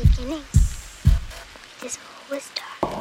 beginning, this hole was dark.